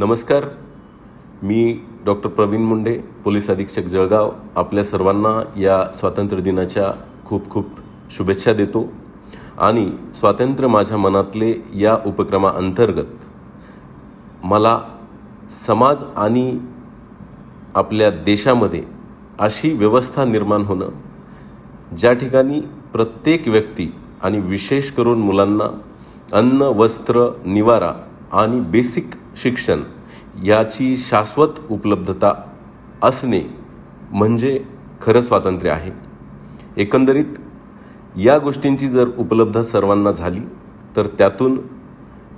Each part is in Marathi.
नमस्कार. मी डॉक्टर प्रवीण मुंडे पोलीस अधीक्षक जळगाव. आपल्या सर्वांना या स्वातंत्र्य दिनाच्या खूप खूप शुभेच्छा देतो. आणि स्वातंत्र्य माझ्या मनातले या उपक्रमाअंतर्गत मला समाज आणि आपल्या देशामध्ये अशी व्यवस्था निर्माण होणं ज्या ठिकाणी प्रत्येक व्यक्ती आणि विशेष करून मुलांना अन्न वस्त्र निवारा आणि बेसिक शिक्षण याची शाश्वत उपलब्धता असणे म्हणजे खरं स्वातंत्र्य आहे. एकंदरीत या गोष्टींची जर उपलब्ध सर्वांना झाली तर त्यातून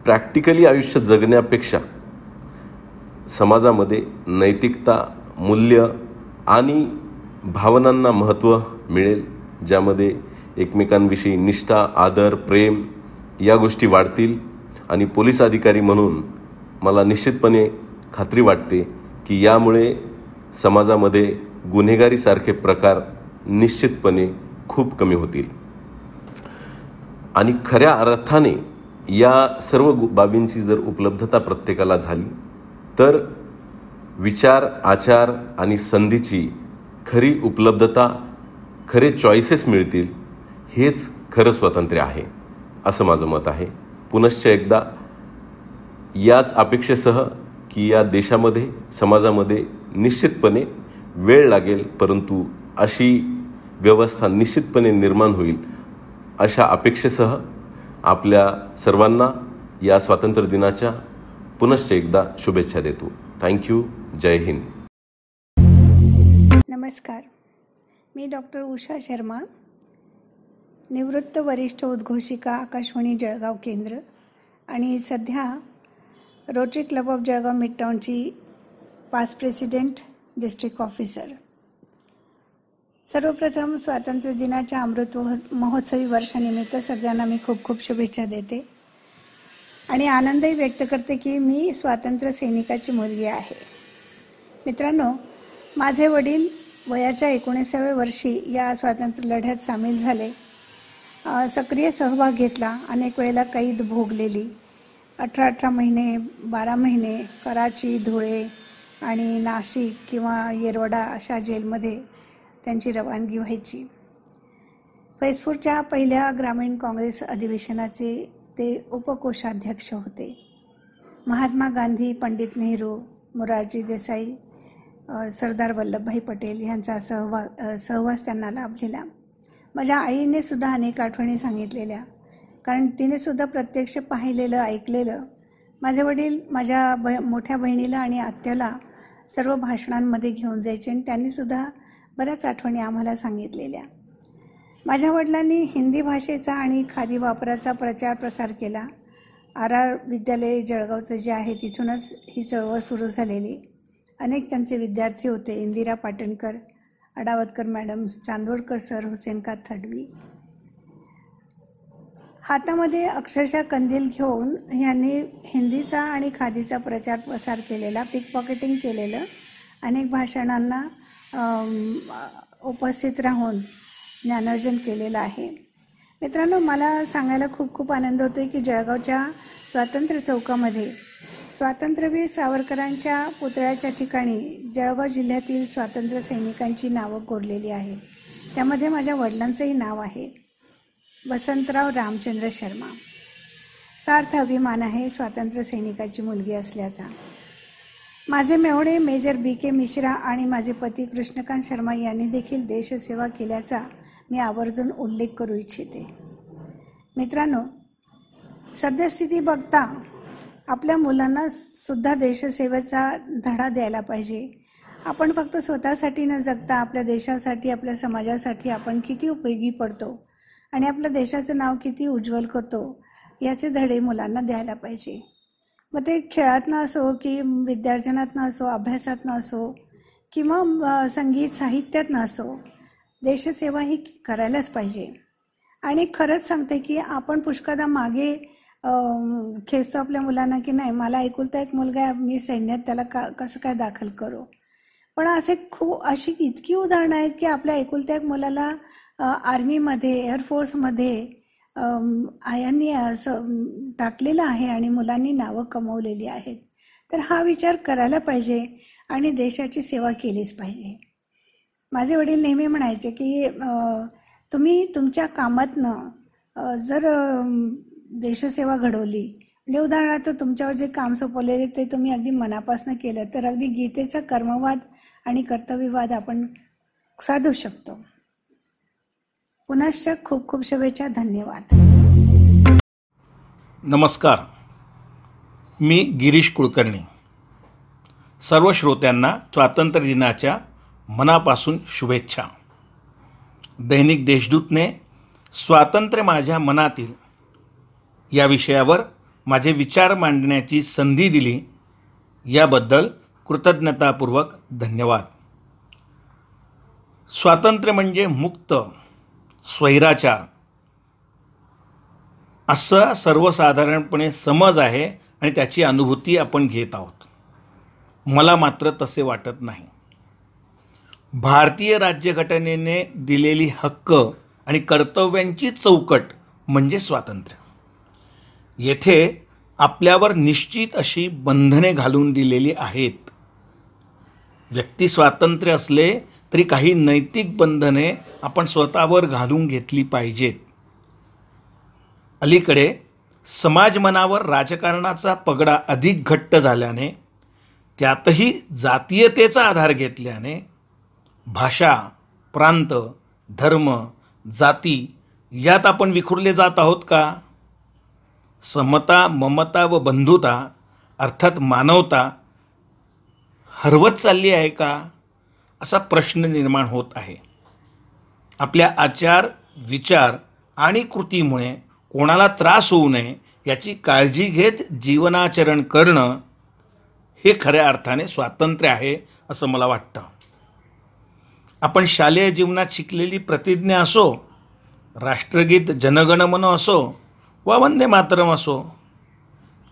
प्रॅक्टिकली आयुष्य जगण्यापेक्षा समाजामध्ये नैतिकता मूल्य आणि भावनांना महत्त्व मिळेल ज्यामध्ये एकमेकांविषयी निष्ठा आदर प्रेम या गोष्टी वाढतील. आणि पोलीस अधिकारी म्हणून मला निश्चितपणे खात्री वाटते की यामुळे समाजामध्ये गुन्हेगारीसारखे प्रकार निश्चितपणे खूप कमी होतील. आणि खऱ्या अर्थाने या सर्व बाबींची जर उपलब्धता प्रत्येकाला झाली तर विचार आचार आणि संधीची खरी उपलब्धता खरे चॉईसेस मिळतील हेच खरं स्वातंत्र्य आहे असं माझं मत आहे. पुनश्च एकदा याच अपेक्षेसह की या देशामध्ये समाजामध्ये निश्चितपणे वेळ लागेल परंतु अशी व्यवस्था निश्चितपणे निर्माण होईल अशा अपेक्षेसह आपल्या सर्वांना या स्वातंत्र्य दिनाच्या पुनश्च एकदा शुभेच्छा देतो. Thank you Jai Hind. नमस्कार. मी डॉक्टर उषा शर्मा निवृत्त वरिष्ठ उद्घोषिका आकाशवाणी जळगाव केंद्र. आणि सध्या रोटरी क्लब ऑफ जळगाव मिडटाऊनची पास प्रेसिडेंट डिस्ट्रिक्ट ऑफिसर सर्वप्रथम स्वातंत्र्य दिनाच्या अमृत महोत्सवी वर्षानिमित्त सगळ्यांना मी खूप खूप शुभेच्छा देते. आणि आनंदही व्यक्त करते की मी स्वातंत्र्य सैनिकाची मुलगी आहे. मित्रांनो माझे वडील वयाच्या एकोणीसाव्या वर्षी या स्वातंत्र्य लढ्यात सामील झाले. सक्रिय सहभाग घेतला. अनेक वेळेला कैद भोगलेली. अठरा अठरा महिने बारा महिने कराची धुळे आणि नाशिक किंवा येरवडा अशा जेलमध्ये त्यांची रवानगी व्हायची. फैजपूरच्या पहिल्या ग्रामीण काँग्रेस अधिवेशनाचे ते उपकोषाध्यक्ष होते. महात्मा गांधी पंडित नेहरू मोरारजी देसाई सरदार वल्लभभाई पटेल यांचा सहवा सहवास त्यांना लाभलेला. माझ्या आईने सुद्धा अनेक आठवणी सांगितलेल्या. कारण तिने सुद्धा प्रत्यक्ष पाहिलेलं ऐकलेलं. माझे वडील माझ्या ब मोठ्या बहिणीला आणि आत्याला सर्व भाषणांमध्ये घेऊन जायचे आणि त्यांनीसुद्धा बऱ्याच आठवणी आम्हाला सांगितलेल्या. माझ्या वडिलांनी हिंदी भाषेचा आणि खादी वापराचा प्रचार प्रसार केला. आर आर विद्यालय जळगावचं जे आहे तिथूनच ही चळवळ सुरू झालेली. अनेक त्यांचे विद्यार्थी होते. इंदिरा पाटणकर अडावतकर मॅडम चांदोडकर सर हुसेनका थडवी. हातामध्ये अक्षरशः कंदील घेऊन यांनी हिंदीचा आणि खादीचा प्रचार प्रसार केलेला पिक पॉकेटिंग केलेलं. अनेक भाषणांना उपस्थित राहून ज्ञानार्जन केलेलं आहे. मित्रांनो मला सांगायला खूप खूप आनंद होतो आहे की जळगावच्या स्वातंत्र्य चौकामध्ये स्वातंत्र्यवीर सावरकरांच्या पुतळ्याच्या ठिकाणी जळगाव जिल्ह्यातील स्वातंत्र्य सैनिकांची नावं कोरलेली आहेत. त्यामध्ये माझ्या वडिलांचंही नाव आहे. वसंतराव रामचंद्र शर्मा. सार्थ अभिमान आहे स्वातंत्र्य सैनिकाची मुलगी असल्याचा. माझे मेवणे मेजर बी के मिश्रा आणि माझे पती कृष्णकांत शर्मा यांनी देखील देशसेवा केल्याचा मी आवर्जून उल्लेख करू इच्छिते. मित्रांनो सद्यस्थिती बघता आपल्या मुलांना सुद्धा देशसेवेचा धडा द्यायला पाहिजे. आपण फक्त स्वतःसाठी न जगता आपल्या देशासाठी आपल्या समाजासाठी आपण किती उपयोगी पडतो आणि आपल्या देशाचं नाव किती उज्ज्वल करतो याचे धडे मुलांना द्यायला पाहिजे. मग ते खेळातनं असो की विद्यार्जनातनं असो अभ्यासातनं असो किंवा संगीत साहित्यातनं असो देशसेवा ही करायलाच पाहिजे. आणि खरंच सांगते की आपण पुष्कळदा मागे खेचतो आपल्या मुलांना की नाही मला ऐकुलता एक मुलगा आहे मी सैन्यात त्याला का कसं काय दाखल करू? पण असे खूप अशी इतकी उदाहरणं आहेत की आपल्या ऐकुलत्या एक मुलाला आर्मीमध्ये एअरफोर्समध्ये यांनी असं टाकलेलं आहे आणि मुलांनी नावं कमवलेली आहेत. तर हा विचार करायला पाहिजे आणि देशाची सेवा केलीच पाहिजे. माझे वडील नेहमी म्हणायचे की तुम्ही तुमच्या कामातनं जर देशसेवा घडवली म्हणजे उदाहरणार्थ तुमच्यावर जे काम सोपवलेले ते तुम्ही अगदी मनापासून केलं तर अगदी गीतेचा कर्मवाद आणि कर्तव्यवाद आपण साधू शकतो. पुनश्च खूप खूप शुभेच्छा धन्यवाद. नमस्कार. मी गिरीश कुलकर्णी. सर्व श्रोत्यांना स्वातंत्र्य दिनाच्या मनापासून शुभेच्छा. दैनिक देशदूतने स्वातंत्र्य माझ्या मनातील या विषयावर माझे विचार मांडण्याची संधी दिली याबद्दल कृतज्ञतापूर्वक धन्यवाद. स्वातंत्र्य म्हणजे मुक्त स्वैराचार. असा सर्वसाधारणपणे समज आहे आणि त्याची अनुभूती आपण घेत आहोत. मला मात्र तसे वाटत नाही. भारतीय राज्यघटनेने दिलेली हक्क आणि कर्तव्यांची चौकट म्हणजे स्वातंत्र्य. येथे आपल्यावर निश्चित अशी बंधने घालून दिलेली आहेत. व्यक्ती स्वातंत्र्य असले तरी काही नैतिक बंधने आपण स्वतःवर घालून घेतली पाहिजेत. अलीकडे समाज मनावर राजकारणाचा पगडा अधिक घट्ट झाल्याने त्यातही जातीयतेचा आधार घेतल्याने भाषा प्रांत धर्म जाती यात आपण विखुरले जात आहोत का? समता ममता व बंधुता अर्थात मानवता हरवत चालली आहे का? असा प्रश्न निर्माण होत आहे. आपल्या आचार विचार आणि कृतीमुळे कोणाला त्रास होऊ नये याची काळजी घेत जीवनाचरण करणं हे खऱ्या अर्थाने स्वातंत्र्य आहे असं मला वाटतं. आपण शालेय जीवनात शिकलेली प्रतिज्ञा असो राष्ट्रगीत जनगणमन असो वा वंदे मातरम असो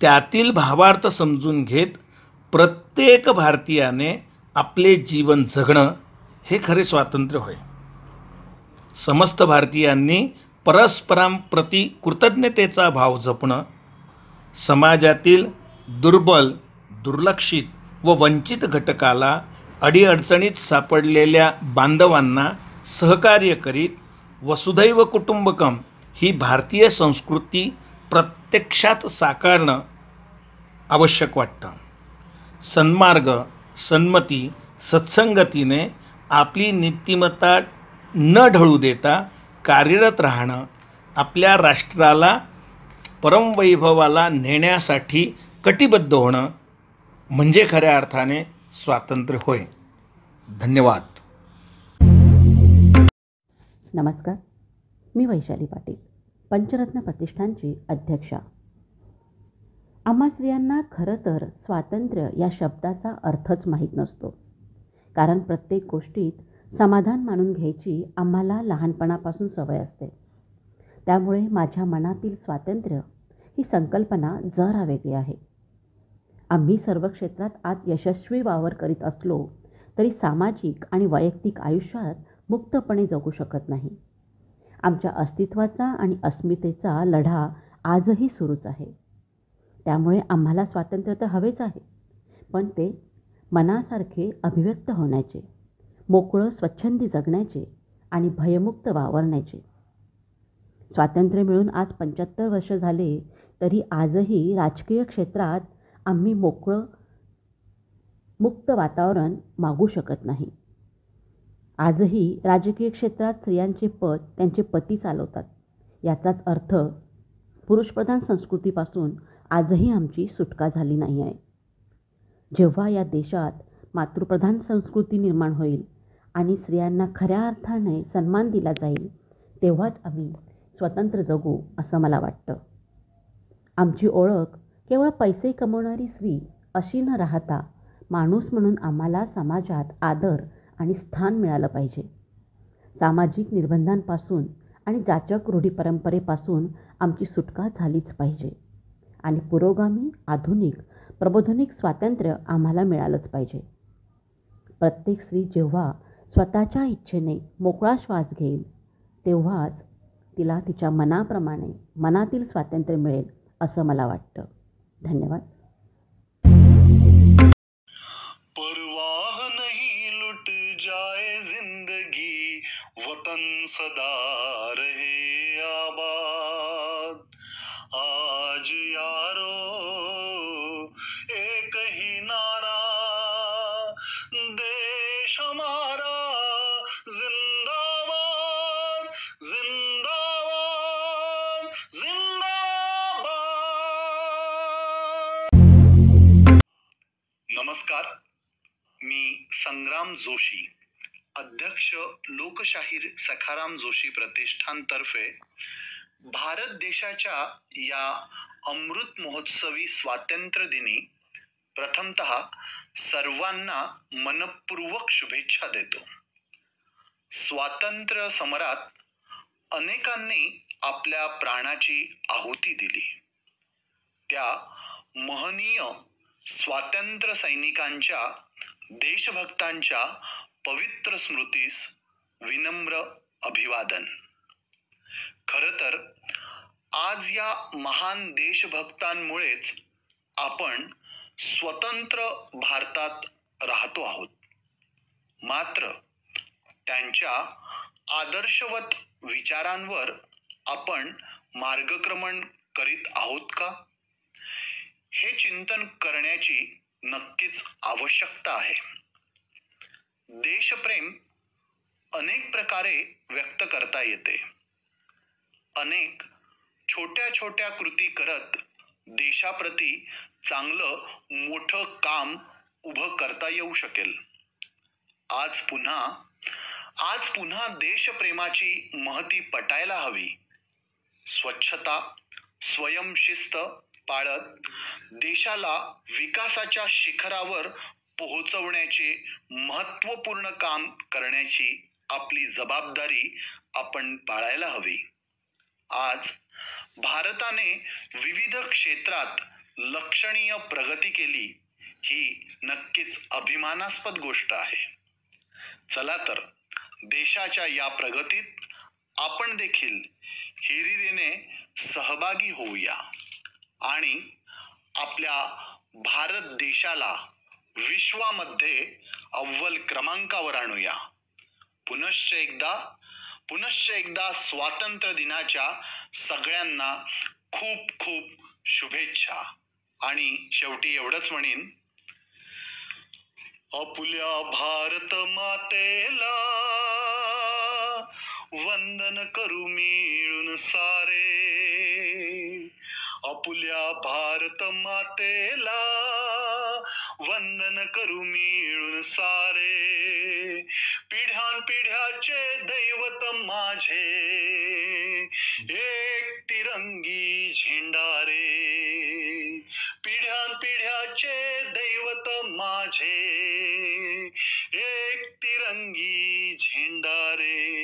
त्यातील भावार्थ समजून घेत प्रत्येक भारतीयाने आपले जीवन जगणं हे खरे स्वातंत्र्य होय. समस्त भारतीयांनी परस्परांप्रती कृतज्ञतेचा भाव जपणं समाजातील दुर्बल दुर्लक्षित व वंचित घटकाला अडीअडचणीत सापडलेल्या बांधवांना सहकार्य करीत वसुधैव कुटुंबकम ही भारतीय संस्कृती प्रत्यक्षात साकारणं आवश्यक वाटतं. सन्मार्ग सन्मती सत्संगतीने आपली नीतिमत्ता न ढळू देता कार्यरत राहणं आपल्या राष्ट्राला परमवैभवाला नेण्यासाठी कटिबद्ध होणं म्हणजे खऱ्या अर्थाने स्वातंत्र्य होय. धन्यवाद. नमस्कार. मी वैशाली पाटील पंचरत्न प्रतिष्ठानची अध्यक्षा. आम्हा स्त्रियांना खरं तर स्वातंत्र्य या शब्दाचा अर्थच माहीत नसतो. कारण प्रत्येक गोष्टीत समाधान मानून घ्यायची आम्हाला लहानपणापासून सवय असते. त्यामुळे माझ्या मनातील स्वातंत्र्य ही संकल्पना जरा वेगळी आहे. आम्ही सर्व क्षेत्रात आज यशस्वी वावर करीत असलो तरी सामाजिक आणि वैयक्तिक आयुष्यात मुक्तपणे जगू शकत नाही. आमच्या अस्तित्वाचा आणि अस्मितेचा लढा आजही सुरूच आहे. त्यामुळे आम्हाला स्वातंत्र्य तर हवेच आहे पण ते मनासारखे अभिव्यक्त होण्याचे मोकळं स्वच्छंदी जगण्याचे आणि भयमुक्त वावरण्याचे. स्वातंत्र्य मिळून आज पंच्याहत्तर वर्ष झाले तरी आजही राजकीय क्षेत्रात आम्ही मोकळं मुक्त वातावरण मागू शकत नाही. आजही राजकीय क्षेत्रात स्त्रियांचे पद त्यांचे पती चालवतात. याचाच अर्थ पुरुषप्रधान संस्कृतीपासून आजही आमची सुटका झाली नाही आहे. जेव्हा या देशात मातृप्रधान संस्कृती निर्माण होईल आणि स्त्रियांना खऱ्या अर्थाने सन्मान दिला जाईल तेव्हाच आम्ही स्वतंत्र जगू असं मला वाटतं. आमची ओळख केवळ पैसे कमवणारी स्त्री अशी न राहता माणूस म्हणून आम्हाला समाजात आदर आणि स्थान मिळालं पाहिजे. सामाजिक निर्बंधांपासून आणि जाचक रूढी परंपरेपासून आमची सुटका झालीच पाहिजे आणि पुरोगामी आधुनिक प्रबोधनिक स्वातंत्र्य आम्हाला मिळालंच पाहिजे. प्रत्येक स्त्री जेव्हा स्वतःच्या इच्छेने मोकळा श्वास घेईल तेव्हाच तिला तिच्या मनाप्रमाणे मनातील स्वातंत्र्य मिळेल असं मला वाटतं. धन्यवाद। परवाह नहीं लुट जाए ज़िंदगी वतन सदा रहे। नमस्कार. मी संग्राम जोशी अध्यक्ष लोकशाहीर सखाराम जोशी प्रतिष्ठानतर्फे भारत देशाच्या या अमृत महोत्सवी स्वातंत्र्य दिनी प्रथमतः सर्वांना मनपूर्वक शुभेच्छा देतो. स्वातंत्र्य समरात अनेकांनी आपल्या प्राणाची आहुती दिली. त्या महनीय स्वातंत्र्य सैनिकांच्या देशभक्तांच्या पवित्र स्मृतीस विनम्र अभिवादन. खर तर आज या महान देशभक्तांमुळेच आपण स्वतंत्र भारतात राहतो आहोत. मात्र त्यांच्या आदर्शवत विचारांवर आपण मार्गक्रमण करीत आहोत का? हे चिंतन करण्याची नक्कीच आवश्यकता आहे. देशप्रेम अनेक प्रकारे व्यक्त करता येते. अनेक छोट्या छोट्या कृती करत देशाप्रती चांगलं मोठं काम उभं करता येऊ शकेल. आज पुन्हा आज पुन्हा देशप्रेमाची महती पटायला हवी. स्वच्छता स्वयंशिस्त पाळत देशाला विकासाच्या शिखरावर पोहोचवण्याचे महत्त्वपूर्ण काम करण्याची आपली जबाबदारी आपण पाळायला हवी. आज भारताने विविध क्षेत्रात लक्षणीय प्रगती केली ही नक्कीच अभिमानास्पद गोष्ट आहे. चला तर देशाच्या या प्रगतीत आपण देखील हिरिरीने सहभागी होऊया. आणि आपल्या भारत देशाला विश्वामध्ये अव्वल क्रमांकावर आणूया. पुनश्च एकदा पुनश्च एकदा स्वातंत्र्य दिनाच्या सगळ्यांना खूप खूप शुभेच्छा. आणि शेवटी एवढंच म्हणीन अपुल्या भारत मातेला वंदन करू मिळून सारे. आपुल्या भारत मातेला. वंदन करू मिळून सारे. पिढ्यान पिढ्याचे दैवत माझे. एक तिरंगी झेंडारे. पिढ्यान पिढ्याचे दैवत माझे. एक तिरंगी झेंडारे. रे